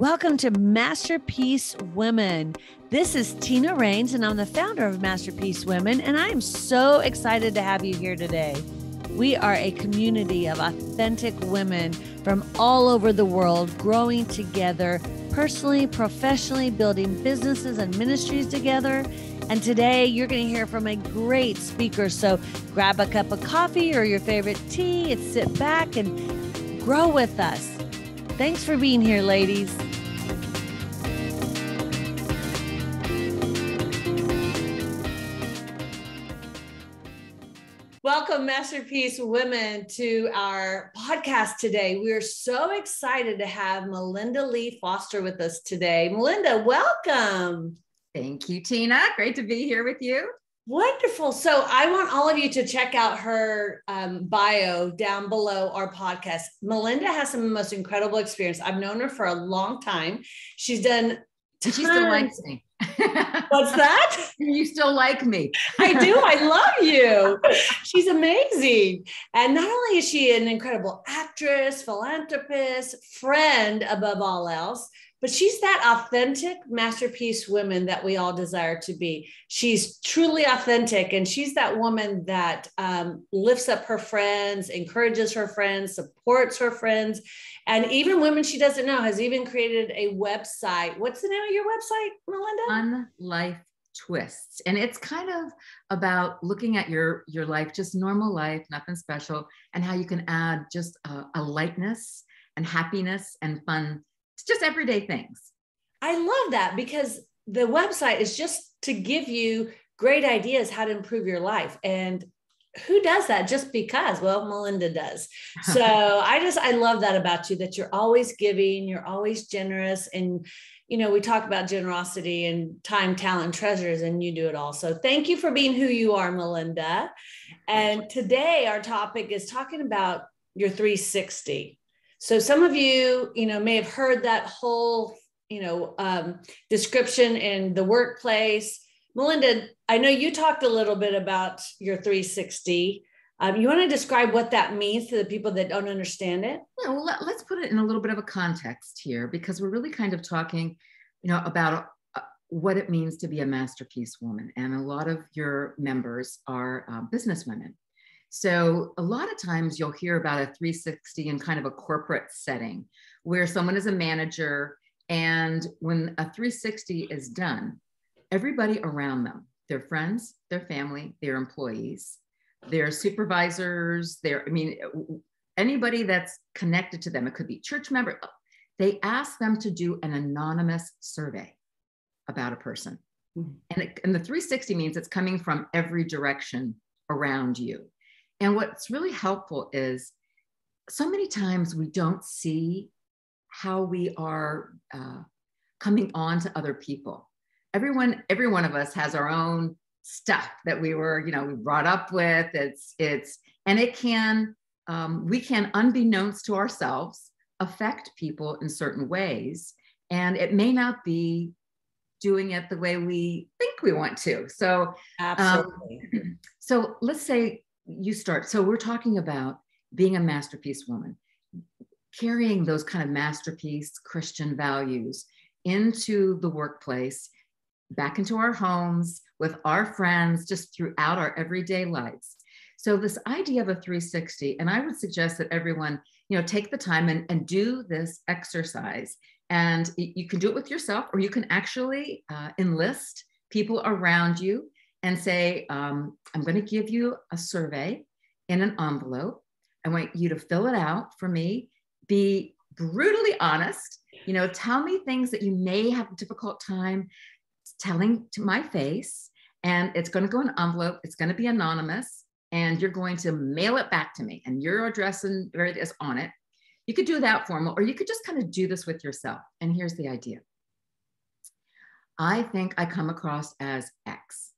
Welcome to Masterpiece Women. This is Tina Rains, and I'm the founder of Masterpiece Women, and I am so excited to have you here today. We are a community of authentic women from all over the world growing together personally, professionally, building businesses and ministries together. And today you're going to hear from a great speaker. So grab a cup of coffee or your favorite tea and sit back and grow with us. Thanks for being here, ladies. Welcome, Masterpiece Women, to our podcast today. We are so excited to have Melinda Lee Foster with us today. Melinda, welcome. Thank you, Tina. Great to be here with you. Wonderful. So I want all of you to check out her um, bio down below our podcast. Melinda has some of the most incredible experience. I've known her for a long time. She's done. She still likes me. What's that? You still like me. I do. I love you. She's amazing. And not only is she an incredible actress, philanthropist, friend above all else, but she's that authentic masterpiece woman that we all desire to be. She's truly authentic, and she's that woman that um, lifts up her friends, encourages her friends, supports her friends, and even women she doesn't know has even created a website. What's the name of your website, Melinda? Fun Life Twists, and it's kind of about looking at your your life, just normal life, nothing special, and how you can add just a, a lightness and happiness and fun it's just everyday things. I love that because the website is just to give you great ideas how to improve your life. And who does that just because? Well, Melinda does. So I just, I love that about you that you're always giving, you're always generous. And, you know, we talk about generosity and time, talent, treasures, and you do it all. So thank you for being who you are, Melinda. And today our topic is talking about your 360. So some of you, you know, may have heard that whole, you know, um, description in the workplace. Melinda, I know you talked a little bit about your 360. Um, you want to describe what that means to the people that don't understand it? Yeah, well, let, us put it in a little bit of a context here because we're really kind of talking, you know, about uh, what it means to be a masterpiece woman. And a lot of your members are uh, business women. So a lot of times you'll hear about a 360 in kind of a corporate setting where someone is a manager and when a 360 is done, everybody around them, their friends, their family, their employees, their supervisors, their, I mean, anybody that's connected to them, it could be church member, they ask them to do an anonymous survey about a person. Mm-hmm. And, it, and the 360 means it's coming from every direction around you. And what's really helpful is so many times we don't see how we are uh, coming on to other people. Everyone, every one of us has our own stuff that we were, you know, we brought up with. It's, it's, and it can, um, we can, unbeknownst to ourselves, affect people in certain ways. And it may not be doing it the way we think we want to. So, um, absolutely. So let's say you start. So we're talking about being a masterpiece woman, carrying those kind of masterpiece Christian values into the workplace, back into our homes, with our friends, just throughout our everyday lives. So this idea of a 360, and I would suggest that everyone, you know, take the time and, and do this exercise. And you can do it with yourself, or you can actually uh, enlist people around you and say, um, I'm going to give you a survey in an envelope. I want you to fill it out for me. Be brutally honest. You know, tell me things that you may have a difficult time telling to my face. And it's going to go in an envelope. It's going to be anonymous. And you're going to mail it back to me. And your address and where it is on it. You could do that formal, or you could just kind of do this with yourself. And here's the idea I think I come across as X.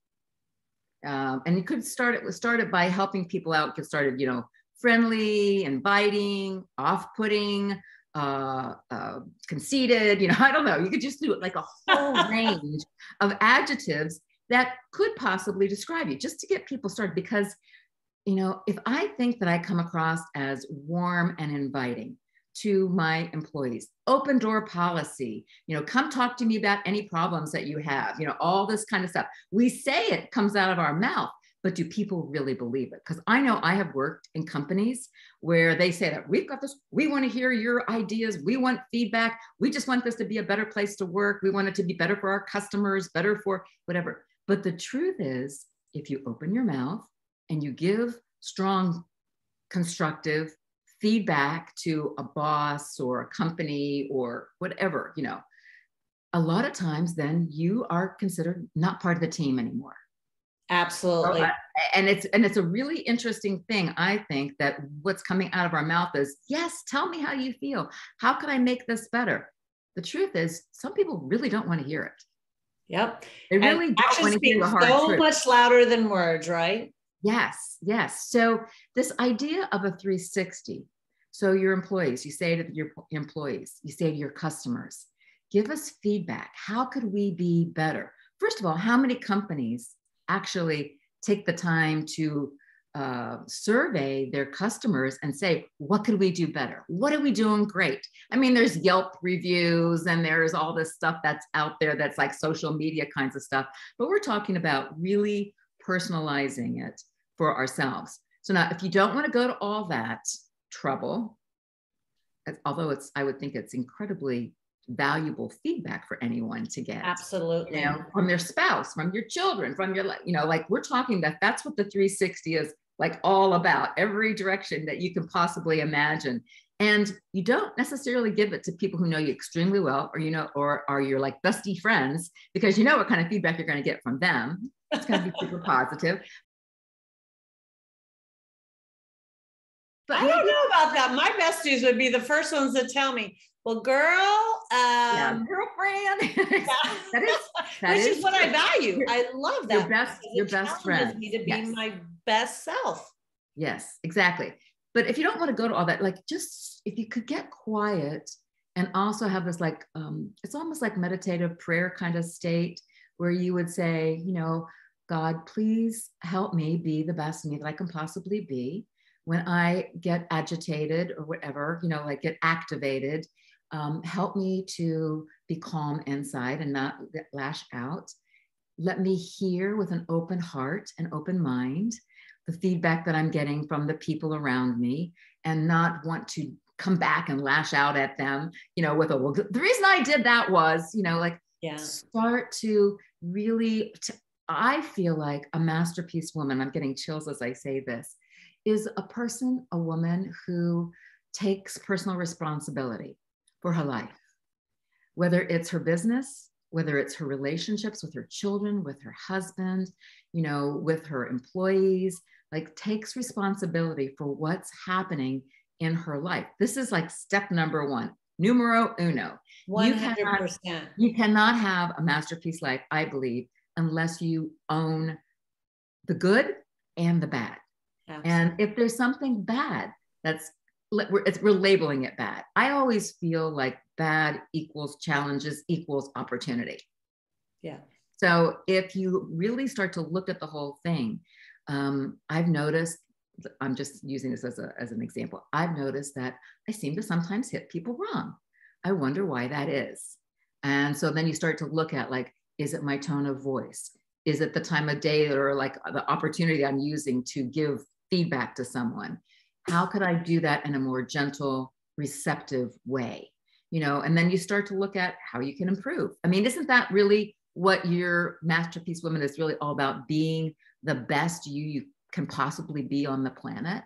Um, and you could start it start it by helping people out get started you know friendly inviting off-putting uh, uh, conceited you know i don't know. You could just do it like a whole range of adjectives that could possibly describe you just to get people started. Because you know if i think that i come across as warm and inviting to my employees. Open door policy. You know come talk to me about any problems that you have you know all this kind of stuff. We say it comes out of our mouth but do people really believe it? Because i know i have worked in companies where they say that we've got this we want to hear your ideas. We want feedback. We just want this to be a better place to work. We want it to be better for our customers better for whatever. But the truth is if you open your mouth and you give strong constructive feedback to a boss or a company or whatever, you know, a lot of times then you are considered not part of the team anymore. Absolutely. So, uh, and it's and it's a really interesting thing I think that what's coming out of our mouth is, "Yes, tell me how you feel. How can I make this better?" The truth is some people really don't want to hear it. Yep. They really and don't want to hear the hard so truth. much louder than words, right? Yes, yes. So this idea of a 360. So your employees, you say to your employees, you say to your customers, give us feedback. How could we be better? First of all, how many companies actually take the time to uh, survey their customers and say, what could we do better? What are we doing great? I mean, there's Yelp reviews and there's all this stuff that's out there that's like social media kinds of stuff, but we're talking about really personalizing it for ourselves. So now, if you don't want to go to all that trouble, although it's, I would think it's incredibly valuable feedback for anyone to get. Absolutely. You know, from their spouse, from your children, from your, you know, like we're talking that that's what the 360 is like all about, every direction that you can possibly imagine. And you don't necessarily give it to people who know you extremely well, or you know, or are your like bestie friends, because you know what kind of feedback you're going to get from them. It's going to be super positive. But I don't know about that. My besties would be the first ones to tell me, well, girl, um, yeah, girlfriend. that is, that which is, is what I value. I love that. Your best, your best friend. Me to be yes. my best self. Yes, exactly. But if you don't want to go to all that, like just if you could get quiet and also have this like, um, it's almost like meditative prayer kind of state where you would say, you know, God, please help me be the best me that I can possibly be when I get agitated or whatever, you know, like get activated, um, help me to be calm inside and not lash out. Let me hear with an open heart and open mind the feedback that I'm getting from the people around me and not want to come back and lash out at them, you know, with a, well, the reason I did that was, you know, like yeah. start to really, to, I feel like a masterpiece woman, I'm getting chills as I say this, is a person, a woman who takes personal responsibility for her life, whether it's her business, whether it's her relationships with her children, with her husband, you know, with her employees, like takes responsibility for what's happening in her life. This is like step number one, numero uno. 100%. You cannot, you cannot have a masterpiece life, I believe, unless you own the good and the bad. Absolutely. And if there's something bad that's we're, we're labeling it bad. I always feel like bad equals challenges equals opportunity. Yeah. So if you really start to look at the whole thing, um, I've noticed. I'm just using this as, a, as an example. I've noticed that I seem to sometimes hit people wrong. I wonder why that is. And so then you start to look at like, is it my tone of voice? Is it the time of day or like the opportunity I'm using to give feedback to someone. How could i do that in a more gentle receptive way? You know and then you start to look at how you can improve. I mean isn't that really what your masterpiece woman is really all about being the best you you can possibly be on the planet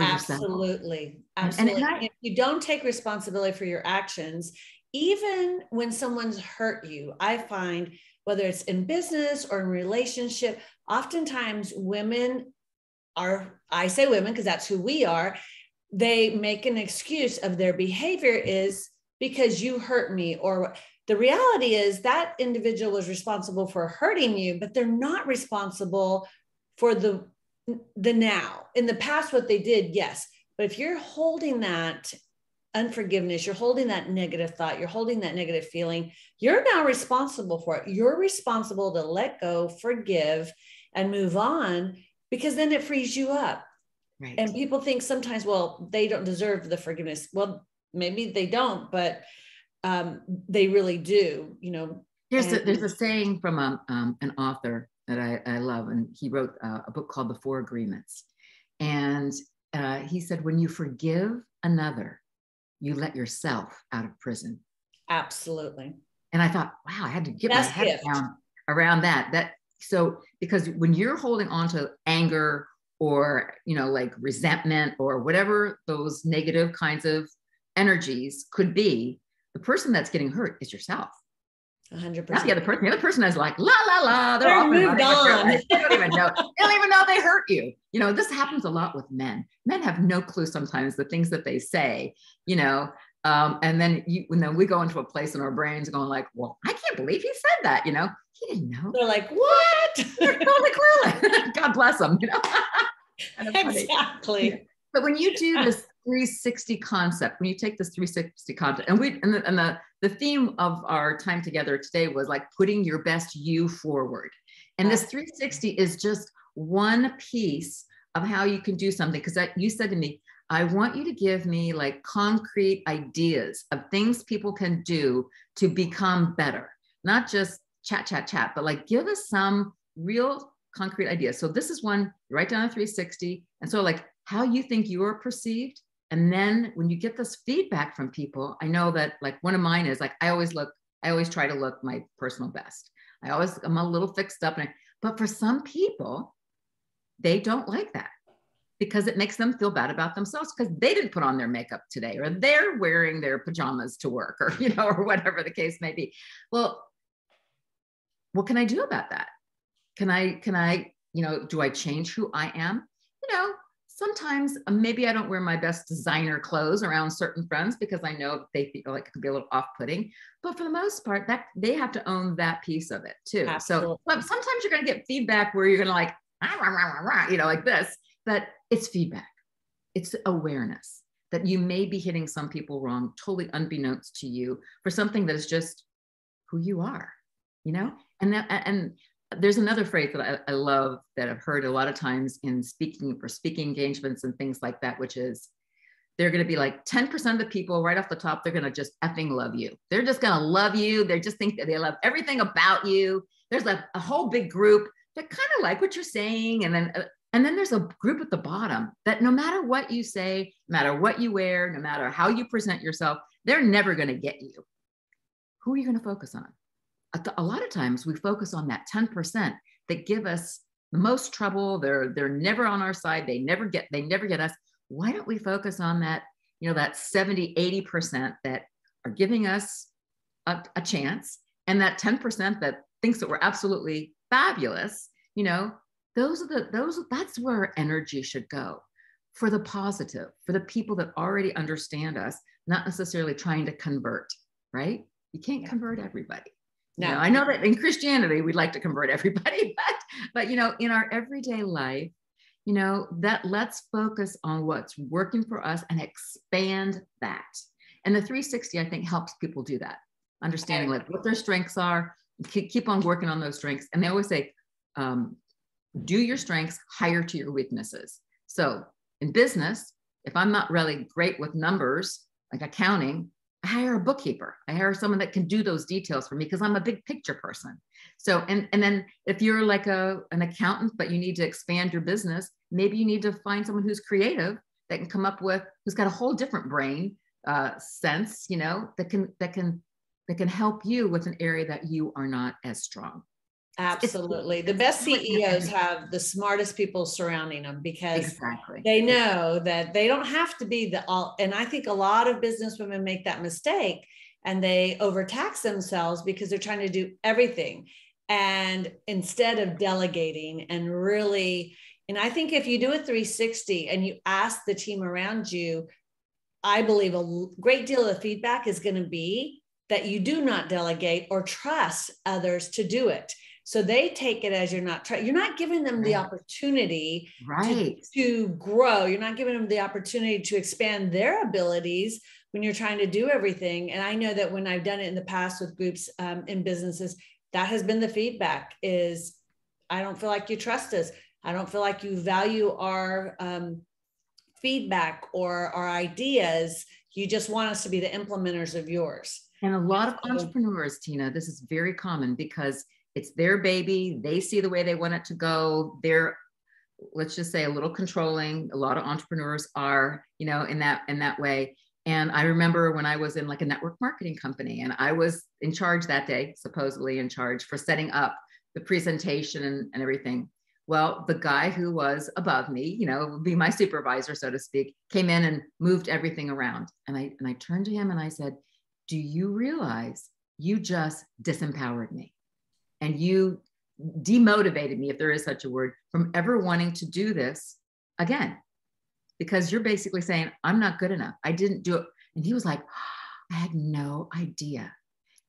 absolutely absolutely. And, and if you don't take responsibility for your actions even when someone's hurt you i find whether it's in business or in relationship oftentimes women are I say women because that's who we are, they make an excuse of their behavior is because you hurt me or the reality is that individual was responsible for hurting you but they're not responsible for the the now. In the past what they did yes but if you're holding that unforgiveness you're holding that negative thought you're holding that negative feeling you're now responsible for it. You're responsible to let go forgive and move on because then it frees you up. Right. And people think sometimes, well, they don't deserve the forgiveness. Well, maybe they don't, but um, they really do, you know. There's and- a, there's a saying from a, um, an author that I, I love, and he wrote uh, a book called The Four Agreements. And uh, he said, when you forgive another, you let yourself out of prison. Absolutely. And I thought, wow, I had to get my head gift. down around that. That so because when you're holding on to anger or you know like resentment or whatever those negative kinds of energies could be, the person that's getting hurt is yourself. 100%. Not the other person. The other person is like, la, la, la. They're, they're moved on. They don't even know. They don't even know they hurt you. You know, this happens a lot with men. Men have no clue sometimes the things that they say, you know. Um, and then you, when then we go into a place in our brains going like, well, I can't believe he said that, you know. He didn't know. They're like, what? They're totally clueless. God bless them, you know. exactly. But when you do this 360 concept, when you take this 360 concept, and we and the, and the the theme of our time together today was like putting your best you forward. And this 360 is just one piece of how you can do something. Because you said to me, I want you to give me like concrete ideas of things people can do to become better, not just chat, chat, chat, but like give us some real concrete ideas. So this is one, write down a 360. And so like how you think you're perceived and then when you get this feedback from people, I know that like one of mine is like, I always look, I always try to look my personal best. I always, I'm a little fixed up. And I, but for some people, they don't like that because it makes them feel bad about themselves because they didn't put on their makeup today or they're wearing their pajamas to work or, you know, or whatever the case may be. Well, what can I do about that? Can I, can I, you know, do I change who I am? You know, sometimes uh, maybe I don't wear my best designer clothes around certain friends because I know they feel like it could be a little off-putting. But for the most part, that they have to own that piece of it too. Absolutely. So sometimes you're going to get feedback where you're going to like, rah, rah, rah, you know, like this, but it's feedback. It's awareness that you may be hitting some people wrong, totally unbeknownst to you for something that is just who you are, you know? And that, and there's another phrase that I, I, love that I've heard a lot of times in speaking for speaking engagements and things like that, which is they're going to be like 10% of the people right off the top, they're going to just effing love you. They're just going to love you. They just think that they love everything about you. There's a, a whole big group that kind of like what you're saying. And then, uh, and then there's a group at the bottom that no matter what you say, no matter what you wear, no matter how you present yourself, they're never going to get you. Who are you going to focus on? a lot of times we focus on that 10% that give us the most trouble. They're they're never on our side. They never get they never get us. Why don't we focus on that, you know, that 70, 80% that are giving us a, a chance and that 10% that thinks that we're absolutely fabulous, you know, those are the those that's where energy should go for the positive, for the people that already understand us, not necessarily trying to convert, right? You can't yeah. convert everybody. No, you know, I know that in Christianity we'd like to convert everybody, but but you know, in our everyday life, you know, that let's focus on what's working for us and expand that. And the 360, I think, helps people do that, understanding like what their strengths are, keep, keep on working on those strengths. And they always say, um, do your strengths hire to your weaknesses. So in business, if I'm not really great with numbers, like accounting, I hire a bookkeeper. I hire someone that can do those details for me because I'm a big picture person. So, and and then if you're like a an accountant, but you need to expand your business, maybe you need to find someone who's creative that can come up with who's got a whole different brain uh, sense, you know, that can that can that can help you with an area that you are not as strong. Absolutely. the best CEOs have the smartest people surrounding them because exactly. they know that they don't have to be the all. And I think a lot of business women make that mistake and they overtax themselves because they're trying to do everything. And instead of delegating and really, and I think if you do a 360 and you ask the team around you, I believe a great deal of feedback is going to be that you do not delegate or trust others to do it so they take it as you're not trying, you're not giving them the opportunity right. to, to grow. You're not giving them the opportunity to expand their abilities when you're trying to do everything. And I know that when I've done it in the past with groups um, in businesses, that has been the feedback is I don't feel like you trust us. I don't feel like you value our um, feedback or our ideas. You just want us to be the implementers of yours. And a lot of entrepreneurs, Tina, this is very common because it's their baby. They see the way they want it to go. They're, let's just say, a little controlling. A lot of entrepreneurs are, you know, in that in that way. And I remember when I was in like a network marketing company, and I was in charge that day, supposedly in charge for setting up the presentation and, and everything. Well, the guy who was above me, you know, be my supervisor, so to speak, came in and moved everything around. And I and I turned to him and I said, Do you realize you just disempowered me? And you demotivated me, if there is such a word, from ever wanting to do this again. Because you're basically saying, I'm not good enough. I didn't do it. And he was like, I had no idea.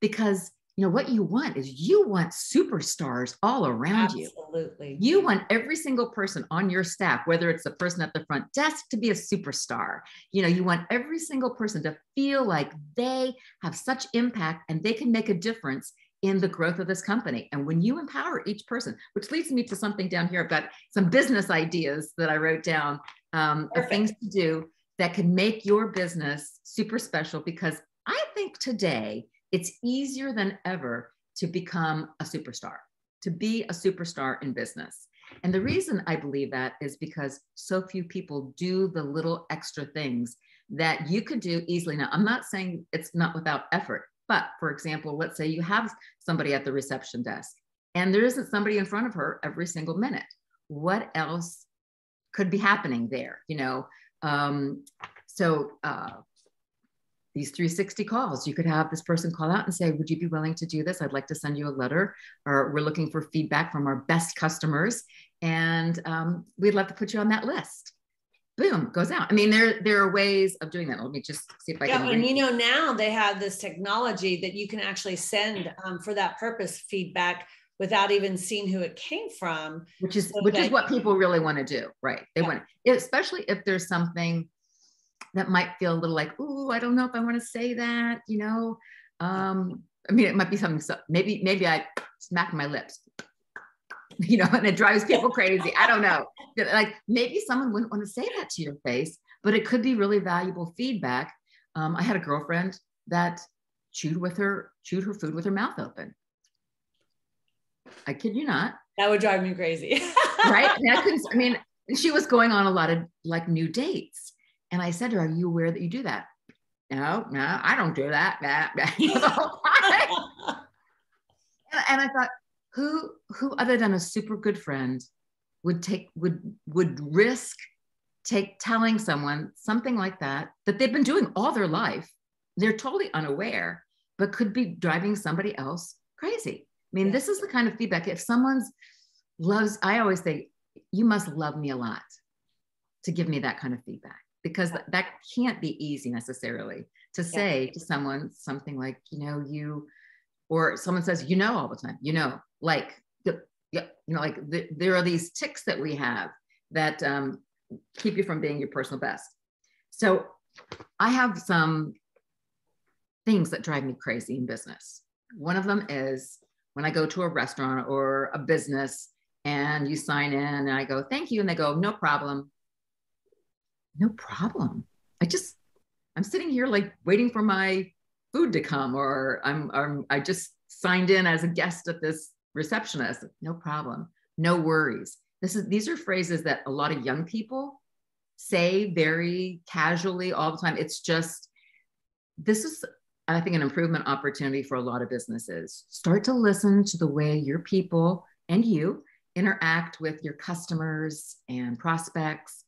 Because you know what you want is you want superstars all around Absolutely. you Absolutely. you want every single person on your staff whether it's the person at the front desk to be a superstar you know you want every single person to feel like they have such impact and they can make a difference in the growth of this company and when you empower each person which leads me to something down here i've got some business ideas that i wrote down um, of things to do that can make your business super special because i think today it's easier than ever to become a superstar, to be a superstar in business. And the reason I believe that is because so few people do the little extra things that you could do easily. Now, I'm not saying it's not without effort, but for example, let's say you have somebody at the reception desk and there isn't somebody in front of her every single minute. What else could be happening there? You know, um, so uh, these 360 calls. You could have this person call out and say, Would you be willing to do this? I'd like to send you a letter, or we're looking for feedback from our best customers, and um, we'd love to put you on that list. Boom, goes out. I mean, there there are ways of doing that. Let me just see if I yeah, can. Yeah, and you know now they have this technology that you can actually send um, for that purpose feedback without even seeing who it came from. Which is so which is what people really want to do, right? They yeah. want, especially if there's something that might feel a little like, oh, I don't know if I want to say that, you know. Um, I mean, it might be something so maybe, maybe I smack my lips, you know, and it drives people crazy. I don't know. Like maybe someone wouldn't want to say that to your face, but it could be really valuable feedback. Um, I had a girlfriend that chewed with her, chewed her food with her mouth open. I kid you not. That would drive me crazy. right. I, couldn't, I mean, she was going on a lot of like new dates. And I said to her, Are you aware that you do that? No, no, I don't do that. that, that. and, and I thought, who who other than a super good friend would take would would risk take telling someone something like that that they've been doing all their life they're totally unaware but could be driving somebody else crazy i mean yeah. this is the kind of feedback if someone's loves i always say you must love me a lot to give me that kind of feedback because that can't be easy necessarily to say yeah. to someone something like you know you or someone says you know all the time you know like the you know like the, there are these tics that we have that um, keep you from being your personal best. So i have some things that drive me crazy in business. One of them is when i go to a restaurant or a business and you sign in and i go thank you and they go no problem. No problem. I just, I'm sitting here like waiting for my food to come, or I'm, I'm I just signed in as a guest at this receptionist. No problem. No worries. This is, these are phrases that a lot of young people say very casually all the time. It's just, this is, I think, an improvement opportunity for a lot of businesses. Start to listen to the way your people and you interact with your customers and prospects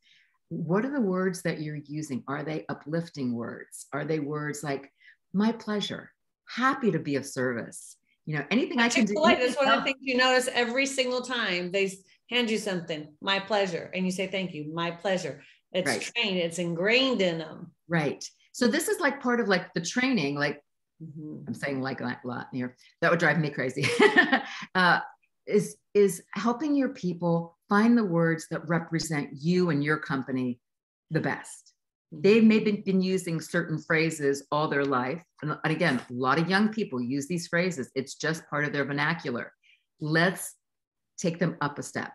what are the words that you're using? Are they uplifting words? Are they words like my pleasure, happy to be of service? You know, anything I can do. That's one of the things you notice every single time they hand you something, my pleasure, and you say thank you, my pleasure. It's right. trained, it's ingrained in them. Right. So this is like part of like the training, like mm-hmm. I'm saying like a lot here. That would drive me crazy. uh, is is helping your people find the words that represent you and your company the best. They've been using certain phrases all their life. And again, a lot of young people use these phrases. It's just part of their vernacular. Let's take them up a step.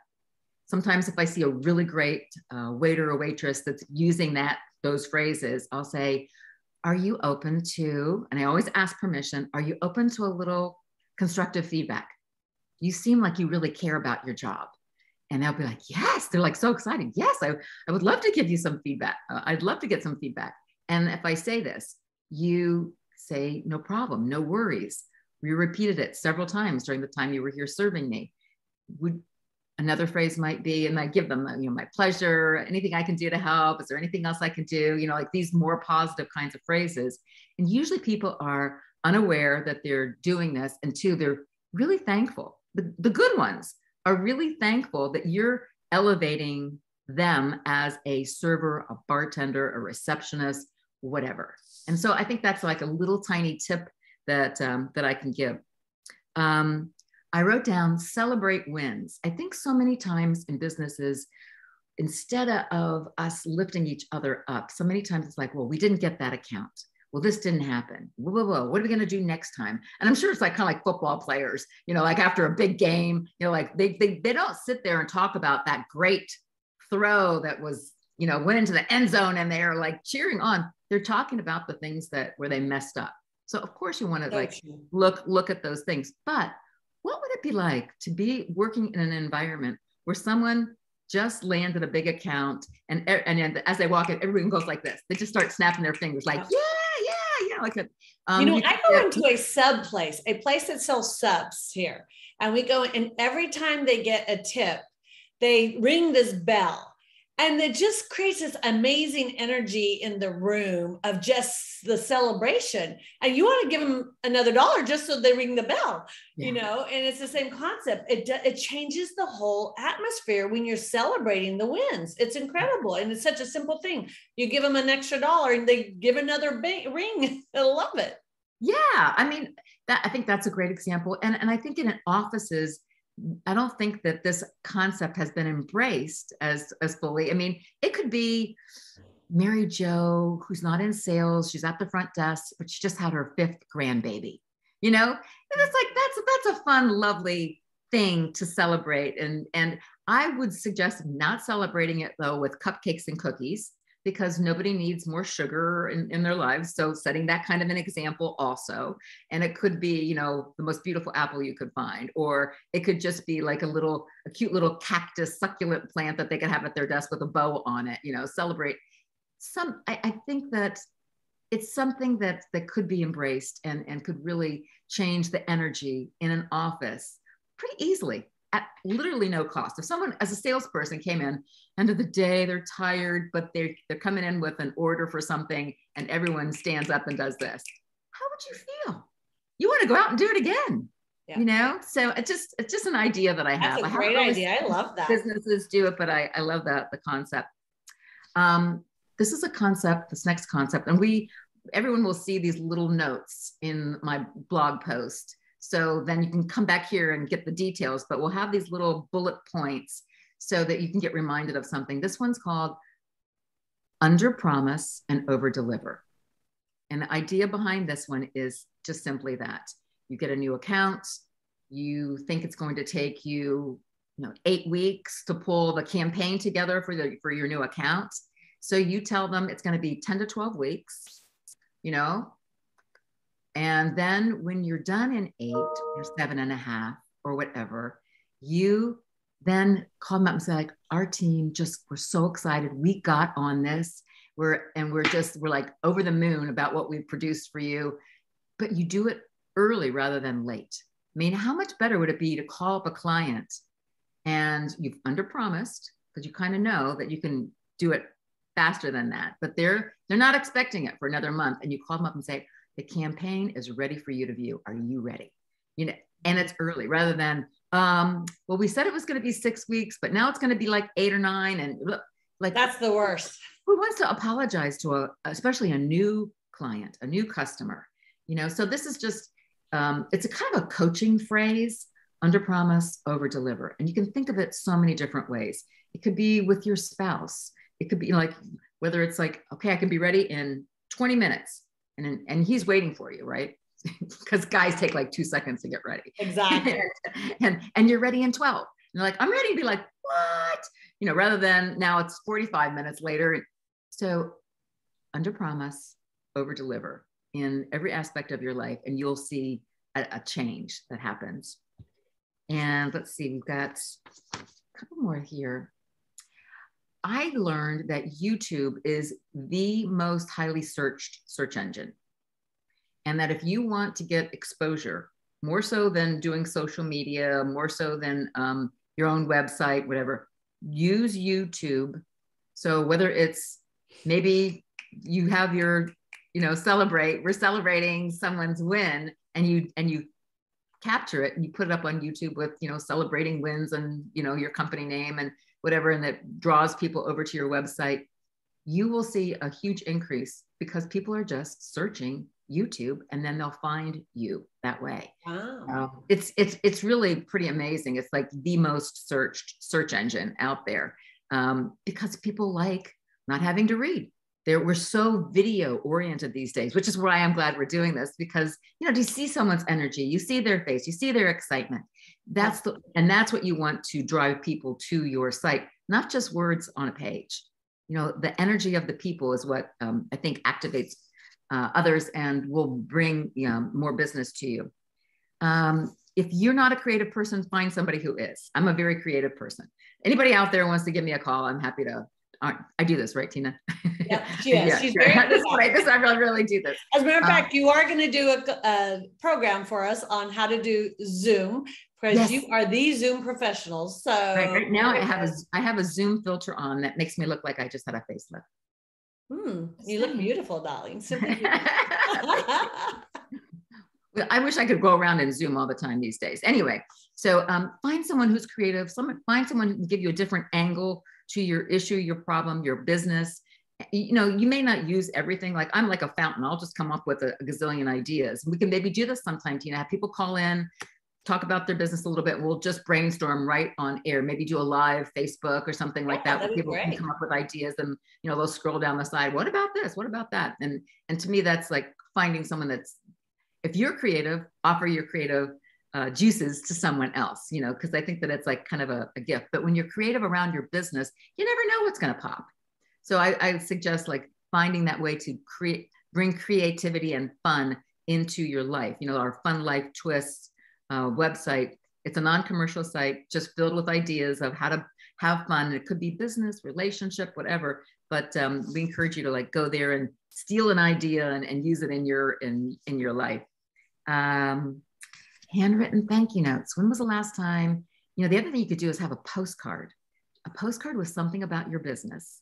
sometimes if I see a really great uh, waiter or waitress that's using that those phrases, I'll say, "Are you open to?" And I always ask permission. Are you open to a little constructive feedback? You seem like you really care about your job. And they'll be like, yes, they're like so excited. Yes, I, I would love to give you some feedback. Uh, I'd love to get some feedback. And if I say this, you say, no problem, no worries. We repeated it several times during the time you were here serving me. Would another phrase might be, and I give them, you know, my pleasure, anything I can do to help. Is there anything else I can do? You know, like these more positive kinds of phrases. And usually people are unaware that they're doing this. And two, they're really thankful. The, the good ones are really thankful that you're elevating them as a server, a bartender, a receptionist, whatever. And so I think that's like a little tiny tip that um, that I can give. Um, I wrote down celebrate wins. I think so many times in businesses, instead of us lifting each other up, so many times it's like, well, we didn't get that account. Well, this didn't happen. Whoa, whoa, whoa. What are we going to do next time? And I'm sure it's like kind of like football players, you know, like after a big game, you know, like they, they, they don't sit there and talk about that great throw that was, you know, went into the end zone and they're like cheering on. They're talking about the things that where they messed up. So of course you want to like look look at those things. But what would it be like to be working in an environment where someone just landed a big account and and, as they walk in, everyone goes like this. They just start snapping their fingers like, yeah, like a, um, you know, you I go into a sub place, a place that sells subs here, and we go and every time they get a tip, they ring this bell and it just creates this amazing energy in the room of just the celebration. And you want to give them another dollar just so they ring the bell yeah. you know? And it's the same concept. It it changes the whole atmosphere when you're celebrating the wins. It's incredible and it's such a simple thing. You give them an extra dollar and they give another ring. I love it. Yeah i mean that i think that's a great example. And and i think in offices I don't think that this concept has been embraced as as fully. I mean, it could be Mary Jo, who's not in sales, she's at the front desk, but she just had her fifth grandbaby. You know, and it's like that's that's a fun, lovely thing to celebrate. And and I would suggest not celebrating it though with cupcakes and cookies because nobody needs more sugar in, in their lives. So setting that kind of an example also. And it could be, you know, the most beautiful apple you could find, or it could just be like a little, a cute little cactus succulent plant that they could have at their desk with a bow on it, you know, celebrate some, I, I think that it's something that that could be embraced and, and could really change the energy in an office pretty easily at literally no cost. If someone, as a salesperson, came in, end of the day, they're tired, but they're they're coming in with an order for something, and everyone stands up and does this, how would you feel? You want to go out and do it again. Yeah. You know, so it's just it's just an idea that I have. That's a great I idea. I love that. Businesses do it, but I I love that the concept. Um, this is a concept. This next concept, and we everyone will see these little notes in my blog post so then you can come back here and get the details, but we'll have these little bullet points so that you can get reminded of something. This one's called under promise and over deliver. And the idea behind this one is just simply that you get a new account, you think it's going to take you, you know, eight weeks to pull the campaign together for the for your new account. So you tell them it's going to be 10 to 12 weeks, you know, and then when you're done in eight or seven and a half or whatever, you then call them up and say, like, our team just we're so excited. We got on this. We're and we're just we're like over the moon about what we've produced for you. But you do it early rather than late. I mean, how much better would it be to call up a client and you've under promised because you kind of know that you can do it faster than that, but they're they're not expecting it for another month. And you call them up and say, the campaign is ready for you to view. Are you ready? You know, and it's early rather than, um, well, we said it was going to be six weeks, but now it's going to be like eight or nine. And like, that's the worst. Who wants to apologize to a, especially a new client, a new customer? You know, so this is just, um, it's a kind of a coaching phrase under promise, over deliver. And you can think of it so many different ways. It could be with your spouse. It could be like, whether it's like, okay, I can be ready in 20 minutes and and he's waiting for you, right? Because guys take like two seconds to get ready. Exactly. and, and and you're ready in 12. And they're like, I'm ready to be like, what? You know, rather than now it's 45 minutes later. So under promise, over deliver in every aspect of your life, and you'll see a, a change that happens. And let's see, we've got a couple more here. I learned that YouTube is the most highly searched search engine. And that if you want to get exposure, more so than doing social media, more so than um, your own website, whatever, use YouTube. So whether it's maybe you have your, you know, celebrate, we're celebrating someone's win and you and you capture it and you put it up on YouTube with, you know, celebrating wins and, you know, your company name and whatever, and it draws people over to your website, you will see a huge increase because people are just searching YouTube and then they'll find you that way. Wow. It's it's it's really pretty amazing. It's like the most searched search engine out there um, because people like not having to read. There, we're so video oriented these days, which is why I'm glad we're doing this because you know, do you see someone's energy? You see their face, you see their excitement. That's the and that's what you want to drive people to your site, not just words on a page. You know, the energy of the people is what um, I think activates uh, others and will bring you know, more business to you. Um, if you're not a creative person, find somebody who is. I'm a very creative person. Anybody out there wants to give me a call, I'm happy to I do this, right, Tina? Yeah, she is. yeah, She's very this, right, this, I really, really do this. As a matter of um, fact, you are going to do a, a, program for us on how to do Zoom because yes. you are the Zoom professionals. So right, right now, I have a I have a Zoom filter on that makes me look like I just had a facelift. Hmm, you look beautiful, darling. I wish I could go around and Zoom all the time these days. Anyway, so um, find someone who's creative. Someone find someone who can give you a different angle to your issue, your problem, your business. You know, you may not use everything. Like I'm like a fountain. I'll just come up with a, a gazillion ideas. We can maybe do this sometime, Tina. Have people call in, talk about their business a little bit. We'll just brainstorm right on air. Maybe do a live Facebook or something like yeah, that, where people can come up with ideas and you know they'll scroll down the side. What about this? What about that? And and to me, that's like finding someone that's if you're creative, offer your creative uh, juices to someone else, you know, because I think that it's like kind of a, a, gift. But when you're creative around your business, you never know what's going to pop. So I, I suggest like finding that way to create, bring creativity and fun into your life. You know, our Fun Life Twists uh, website. It's a non-commercial site, just filled with ideas of how to have fun. It could be business, relationship, whatever. But um, we encourage you to like go there and steal an idea and, and use it in your in in your life. Um, handwritten thank you notes. When was the last time? You know, the other thing you could do is have a postcard. A postcard with something about your business.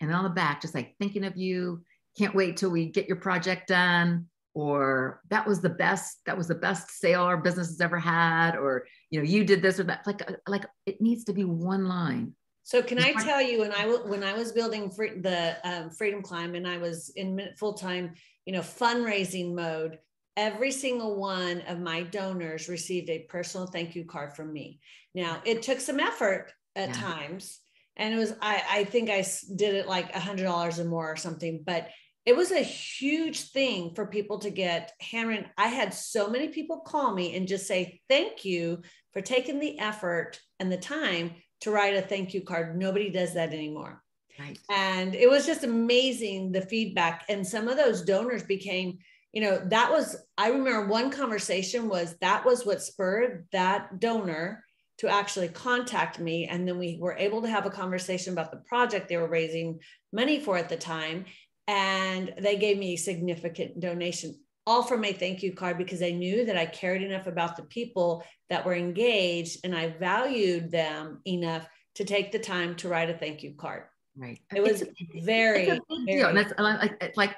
And on the back, just like thinking of you, can't wait till we get your project done or that was the best that was the best sale our business has ever had or you know you did this or that like like it needs to be one line so can i tell you when i when i was building free, the um, freedom climb and i was in full-time you know fundraising mode every single one of my donors received a personal thank you card from me now it took some effort at yeah. times and it was i i think i did it like a hundred dollars or more or something but it was a huge thing for people to get handwritten. I had so many people call me and just say, thank you for taking the effort and the time to write a thank you card. Nobody does that anymore. Right. And it was just amazing the feedback. And some of those donors became, you know, that was, I remember one conversation was that was what spurred that donor to actually contact me. And then we were able to have a conversation about the project they were raising money for at the time and they gave me a significant donation all from a thank you card because I knew that I cared enough about the people that were engaged and I valued them enough to take the time to write a thank you card. Right. It was it's very, it's very and that's like, like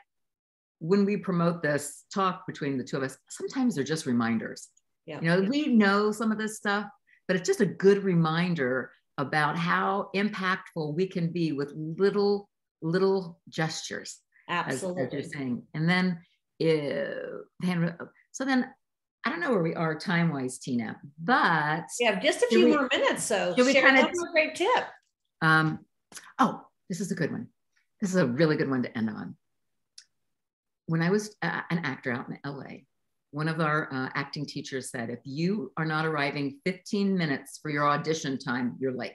when we promote this talk between the two of us, sometimes they're just reminders. Yeah. You know, yeah. we know some of this stuff, but it's just a good reminder about how impactful we can be with little little gestures. Absolutely. As, as you're saying. And then, uh, so then I don't know where we are time wise, Tina, but we have just a few we, more minutes. So should we kind of a great tip? Um, oh, this is a good one. This is a really good one to end on. When I was uh, an actor out in LA, one of our uh, acting teachers said, if you are not arriving 15 minutes for your audition time, you're late.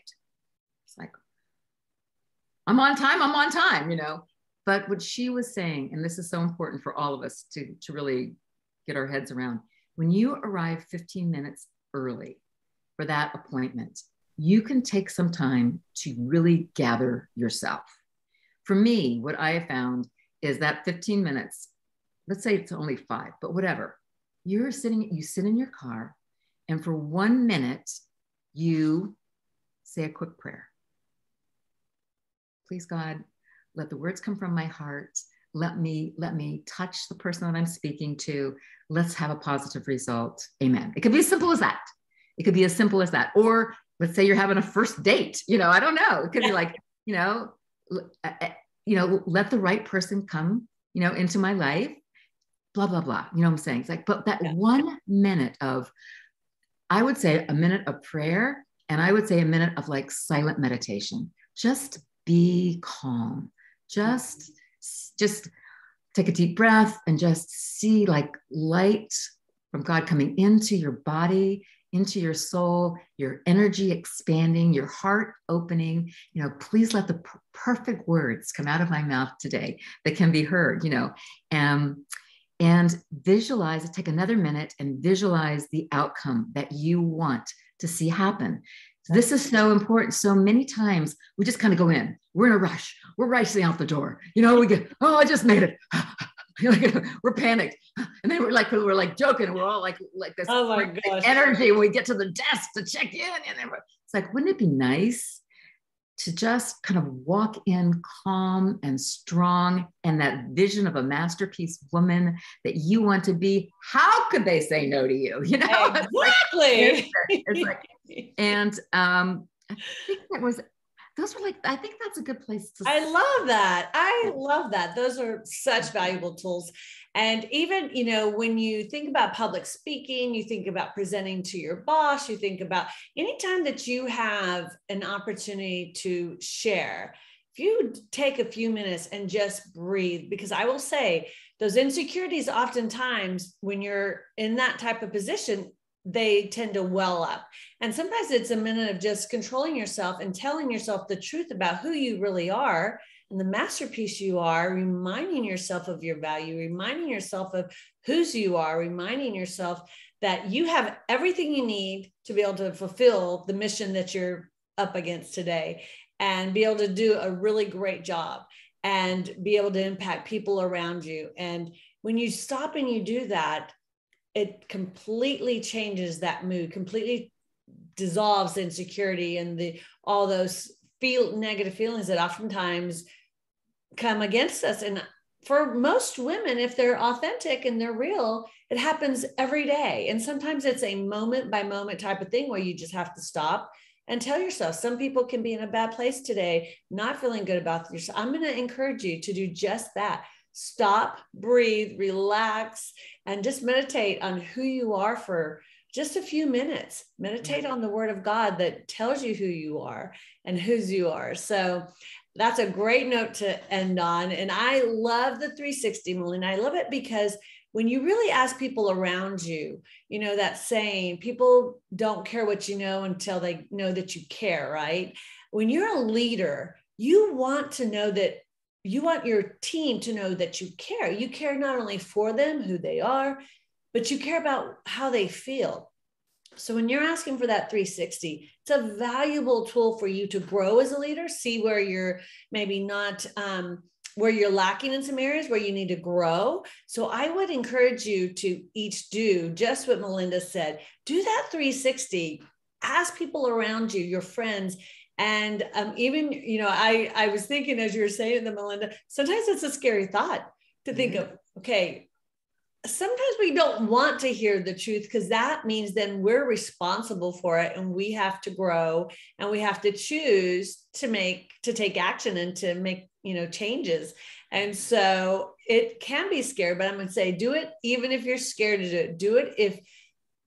It's like, I'm on time, I'm on time, you know. But what she was saying, and this is so important for all of us to, to really get our heads around, when you arrive 15 minutes early for that appointment, you can take some time to really gather yourself. For me, what I have found is that 15 minutes, let's say it's only five, but whatever, you're sitting, you sit in your car, and for one minute, you say a quick prayer. Please, God, let the words come from my heart. Let me let me touch the person that I'm speaking to. Let's have a positive result. Amen. It could be as simple as that. It could be as simple as that. Or let's say you're having a first date. You know, I don't know. It could be like, you know, uh, uh, you know, let the right person come, you know, into my life. Blah blah blah. You know what I'm saying? It's like, but that yeah. one minute of, I would say a minute of prayer, and I would say a minute of like silent meditation. Just be calm. Just, just take a deep breath and just see like light from God coming into your body into your soul, your energy expanding, your heart opening. You know, please let the p- perfect words come out of my mouth today that can be heard, you know. Um, and visualize, take another minute and visualize the outcome that you want to see happen. This is so important. So many times we just kind of go in, we're in a rush, we're racing out the door. You know, we get, oh, I just made it. we're panicked. And then we're like, we're like joking. We're all like, like this oh my gosh. energy when we get to the desk to check in. And then it's like, wouldn't it be nice to just kind of walk in calm and strong and that vision of a masterpiece woman that you want to be? How could they say no to you? You know, exactly. It's like, it's like, and um, I think that was those were like i think that's a good place to i love that. I love that. Those are such valuable tools. And even you know when you think about public speaking you think about presenting to your boss you think about anytime that you have an opportunity to share if you take a few minutes and just breathe because i will say those insecurities oftentimes when you're in that type of position they tend to well up. And sometimes it's a minute of just controlling yourself and telling yourself the truth about who you really are and the masterpiece you are, reminding yourself of your value, reminding yourself of whose you are, reminding yourself that you have everything you need to be able to fulfill the mission that you're up against today and be able to do a really great job and be able to impact people around you. And when you stop and you do that, it completely changes that mood, completely dissolves insecurity and the all those feel negative feelings that oftentimes come against us. And for most women, if they're authentic and they're real, it happens every day. And sometimes it's a moment by moment type of thing where you just have to stop and tell yourself some people can be in a bad place today, not feeling good about yourself. I'm going to encourage you to do just that stop, breathe, relax, and just meditate on who you are for just a few minutes. Meditate on the word of God that tells you who you are and whose you are. So that's a great note to end on. And I love the 360, Melinda. I love it because when you really ask people around you, you know, that saying, people don't care what you know until they know that you care, right? When you're a leader, you want to know that you want your team to know that you care. You care not only for them, who they are, but you care about how they feel. So when you're asking for that 360, it's a valuable tool for you to grow as a leader, see where you're maybe not um, where you're lacking in some areas where you need to grow. So I would encourage you to each do just what Melinda said. Do that 360. Ask people around you, your friends, and um, even, you know, I, I was thinking as you were saying the Melinda, sometimes it's a scary thought to think mm-hmm. of, okay, sometimes we don't want to hear the truth because that means then we're responsible for it and we have to grow and we have to choose to make to take action and to make you know changes. And so it can be scary but i'm going to say do it even if you're scared to do it. Do it if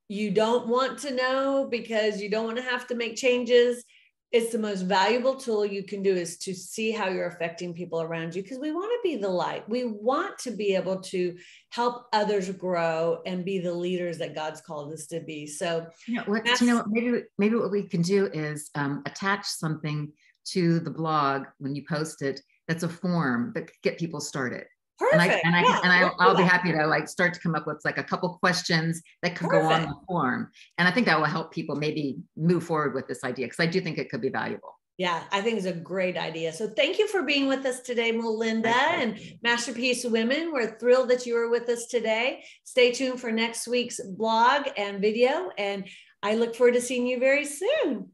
you don't want to know because you don't want to have to make changes it's the most valuable tool you can do is to see how you're affecting people around you because we want to be the light we want to be able to help others grow and be the leaders that god's called us to be so you know what you know maybe maybe what we can do is um, attach something to the blog when you post it that's a form that could get people started. Perfect. And I and I yeah, and I, I'll be happy to like start to come up with like a couple questions that could go on the form. And I think that will help people maybe move forward with this idea because I do think it could be valuable. Yeah, I think it's a great idea. So thank you for being with us today, Melinda and Masterpiece Women. We're thrilled that you were with us today. Stay tuned for next week's blog and video. And I look forward to seeing you very soon.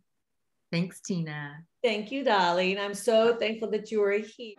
Thanks, Tina. Thank you, Dolly. And I'm so thankful that you were here.